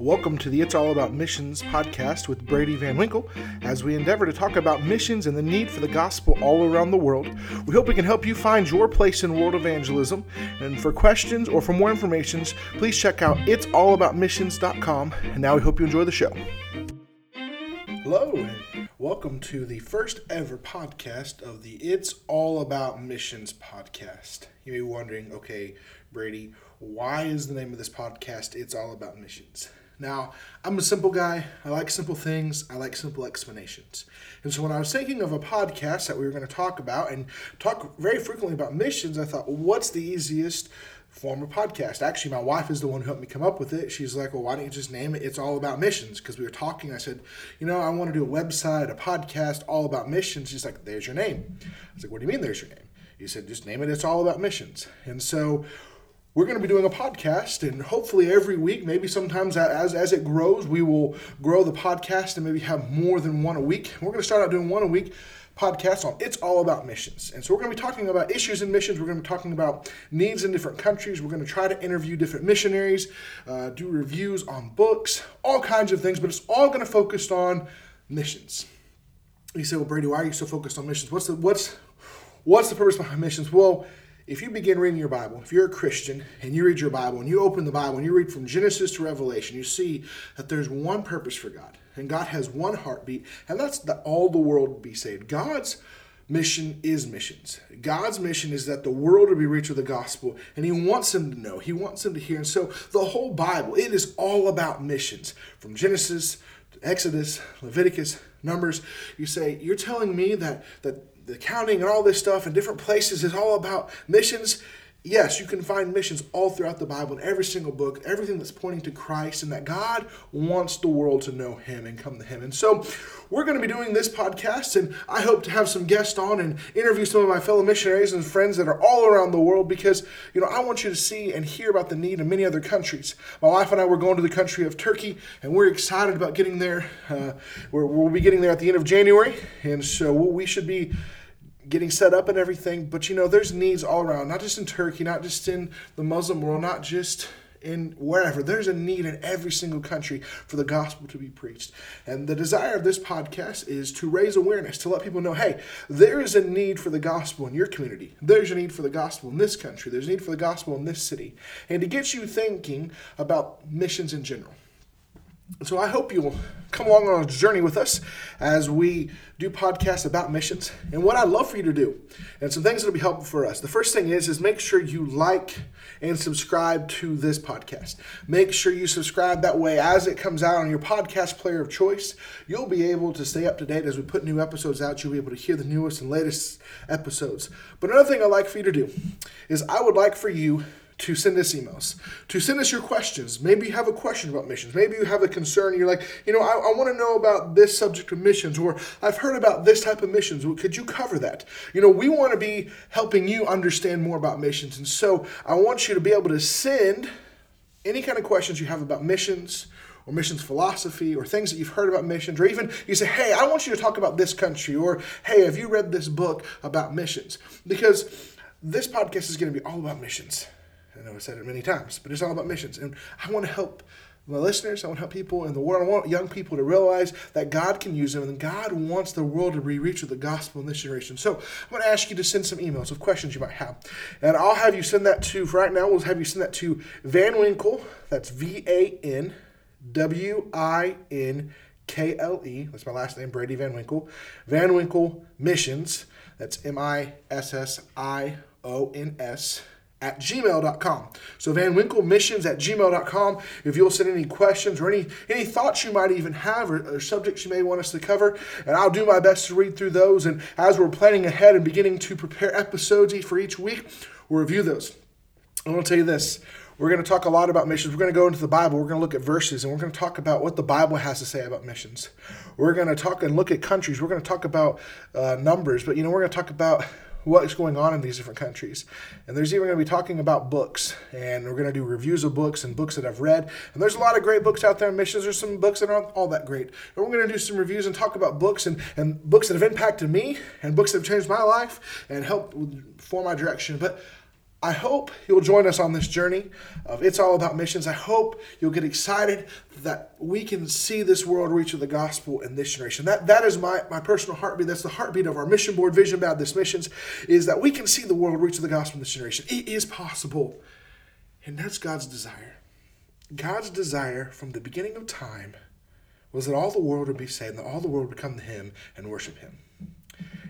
Welcome to the It's All About Missions podcast with Brady Van Winkle as we endeavor to talk about missions and the need for the gospel all around the world. We hope we can help you find your place in world evangelism. And for questions or for more information, please check out it'sallaboutmissions.com. And now we hope you enjoy the show. Hello, and welcome to the first ever podcast of the It's All About Missions podcast. You may be wondering, okay, Brady, why is the name of this podcast It's All About Missions? Now, I'm a simple guy. I like simple things. I like simple explanations. And so when I was thinking of a podcast that we were going to talk about and talk very frequently about missions, I thought, well, what's the easiest form of podcast? Actually, my wife is the one who helped me come up with it. She's like, well, why don't you just name it It's All About Missions? Because we were talking. I said, you know, I want to do a website, a podcast all about missions. She's like, there's your name. I was like, what do you mean there's your name? He said, just name it It's All About Missions. And so we're going to be doing a podcast and hopefully every week maybe sometimes as, as it grows we will grow the podcast and maybe have more than one a week. We're going to start out doing one a week podcast on it's all about missions. And so we're going to be talking about issues in missions. We're going to be talking about needs in different countries. We're going to try to interview different missionaries uh, do reviews on books all kinds of things but it's all going to focus on missions. You say well brady why are you so focused on missions? What's the what's what's the purpose behind missions? Well if you begin reading your Bible, if you're a Christian and you read your Bible and you open the Bible and you read from Genesis to Revelation, you see that there's one purpose for God. And God has one heartbeat, and that's that all the world be saved. God's mission is missions. God's mission is that the world will be reached with the gospel, and He wants them to know, He wants them to hear. And so the whole Bible, it is all about missions. From Genesis to Exodus, Leviticus, Numbers, you say, You're telling me that that the counting and all this stuff in different places is all about missions. Yes, you can find missions all throughout the Bible in every single book, everything that's pointing to Christ and that God wants the world to know Him and come to Him. And so we're going to be doing this podcast, and I hope to have some guests on and interview some of my fellow missionaries and friends that are all around the world because, you know, I want you to see and hear about the need in many other countries. My wife and I were going to the country of Turkey, and we're excited about getting there. Uh, we'll be getting there at the end of January, and so we should be getting set up and everything. But you know, there's needs all around, not just in Turkey, not just in the Muslim world, not just in wherever. There's a need in every single country for the gospel to be preached. And the desire of this podcast is to raise awareness, to let people know hey, there is a need for the gospel in your community. There's a need for the gospel in this country. There's a need for the gospel in this city. And to get you thinking about missions in general. So I hope you'll come along on a journey with us as we do podcasts about missions and what I'd love for you to do and some things that'll be helpful for us. The first thing is is make sure you like and subscribe to this podcast. Make sure you subscribe that way as it comes out on your podcast player of choice, you'll be able to stay up to date as we put new episodes out. You'll be able to hear the newest and latest episodes. But another thing I'd like for you to do is I would like for you to send us emails, to send us your questions. Maybe you have a question about missions. Maybe you have a concern. You're like, you know, I, I want to know about this subject of missions, or I've heard about this type of missions. Could you cover that? You know, we want to be helping you understand more about missions. And so I want you to be able to send any kind of questions you have about missions or missions philosophy or things that you've heard about missions, or even you say, hey, I want you to talk about this country, or hey, have you read this book about missions? Because this podcast is going to be all about missions. I know I said it many times, but it's all about missions. And I want to help my listeners, I want to help people in the world. I want young people to realize that God can use them and God wants the world to be reached with the gospel in this generation. So I'm going to ask you to send some emails of questions you might have. And I'll have you send that to, for right now, we'll have you send that to Van Winkle. That's V A N W I N K L E. That's my last name, Brady Van Winkle. Van Winkle Missions. That's M I S S I O N S at gmail.com. So Van Winkle Missions at gmail.com. If you'll send any questions or any, any thoughts you might even have or, or, subjects you may want us to cover, and I'll do my best to read through those. And as we're planning ahead and beginning to prepare episodes for each week, we'll review those. I want to tell you this. We're going to talk a lot about missions. We're going to go into the Bible. We're going to look at verses and we're going to talk about what the Bible has to say about missions. We're going to talk and look at countries. We're going to talk about uh, numbers, but you know, we're going to talk about what's going on in these different countries. And there's even going to be talking about books, and we're going to do reviews of books and books that I've read. And there's a lot of great books out there missions. There's some books that aren't all that great. And we're going to do some reviews and talk about books and, and books that have impacted me and books that have changed my life and helped form my direction. But I hope you'll join us on this journey of It's All About Missions. I hope you'll get excited that we can see this world reach with the gospel in this generation. That, that is my, my personal heartbeat. That's the heartbeat of our mission board, Vision Baptist Missions, is that we can see the world reach with the gospel in this generation. It is possible. And that's God's desire. God's desire from the beginning of time was that all the world would be saved, that all the world would come to Him and worship Him.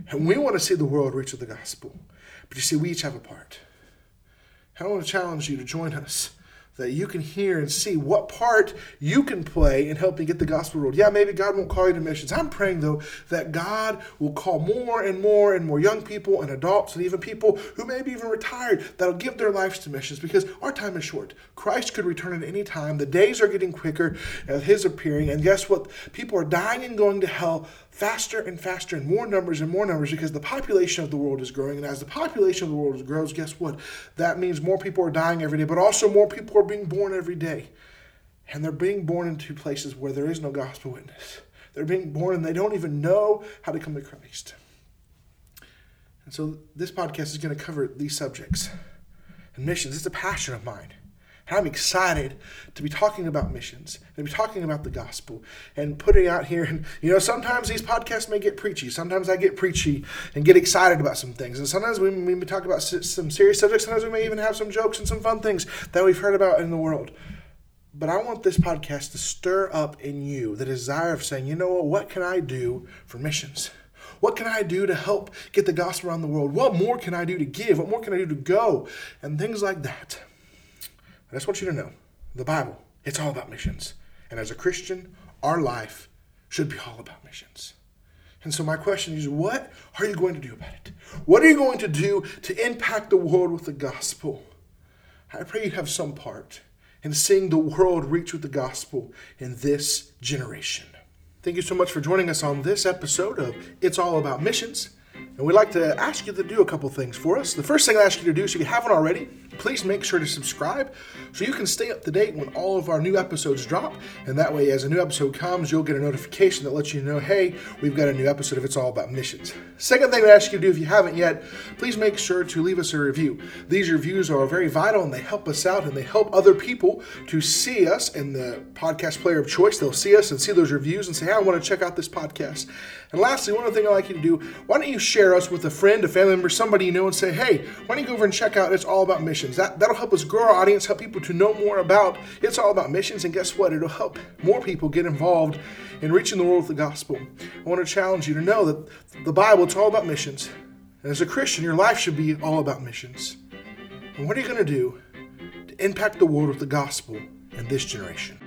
And we want to see the world reach with the gospel. But you see, we each have a part. I want to challenge you to join us that you can hear and see what part you can play in helping get the gospel rolled. Yeah, maybe God won't call you to missions. I'm praying, though, that God will call more and more and more young people and adults and even people who may be even retired that'll give their lives to missions because our time is short. Christ could return at any time. The days are getting quicker of his appearing. And guess what? People are dying and going to hell faster and faster and more numbers and more numbers because the population of the world is growing. And as the population of the world grows, guess what? That means more people are dying every day, but also more people are being born every day. And they're being born into places where there is no gospel witness. They're being born and they don't even know how to come to Christ. And so this podcast is going to cover these subjects and missions. It's a passion of mine. And I'm excited to be talking about missions and be talking about the gospel and putting out here. And, you know, sometimes these podcasts may get preachy. Sometimes I get preachy and get excited about some things. And sometimes we, we talk about some serious subjects. Sometimes we may even have some jokes and some fun things that we've heard about in the world. But I want this podcast to stir up in you the desire of saying, you know what, what can I do for missions? What can I do to help get the gospel around the world? What more can I do to give? What more can I do to go? And things like that. I just want you to know the Bible, it's all about missions. And as a Christian, our life should be all about missions. And so, my question is what are you going to do about it? What are you going to do to impact the world with the gospel? I pray you have some part in seeing the world reach with the gospel in this generation. Thank you so much for joining us on this episode of It's All About Missions. And we'd like to ask you to do a couple things for us. The first thing I ask you to do, so if you haven't already, please make sure to subscribe so you can stay up to date when all of our new episodes drop. And that way, as a new episode comes, you'll get a notification that lets you know, hey, we've got a new episode if it's all about missions. Second thing I ask you to do, if you haven't yet, please make sure to leave us a review. These reviews are very vital and they help us out and they help other people to see us in the podcast player of choice. They'll see us and see those reviews and say, hey, I want to check out this podcast. And lastly, one other thing I'd like you to do, why don't you share us with a friend, a family member, somebody you know, and say, hey, why don't you go over and check out It's All About Missions? That, that'll help us grow our audience, help people to know more about It's All About Missions. And guess what? It'll help more people get involved in reaching the world with the gospel. I want to challenge you to know that the Bible, it's all about missions. And as a Christian, your life should be all about missions. And what are you going to do to impact the world with the gospel in this generation?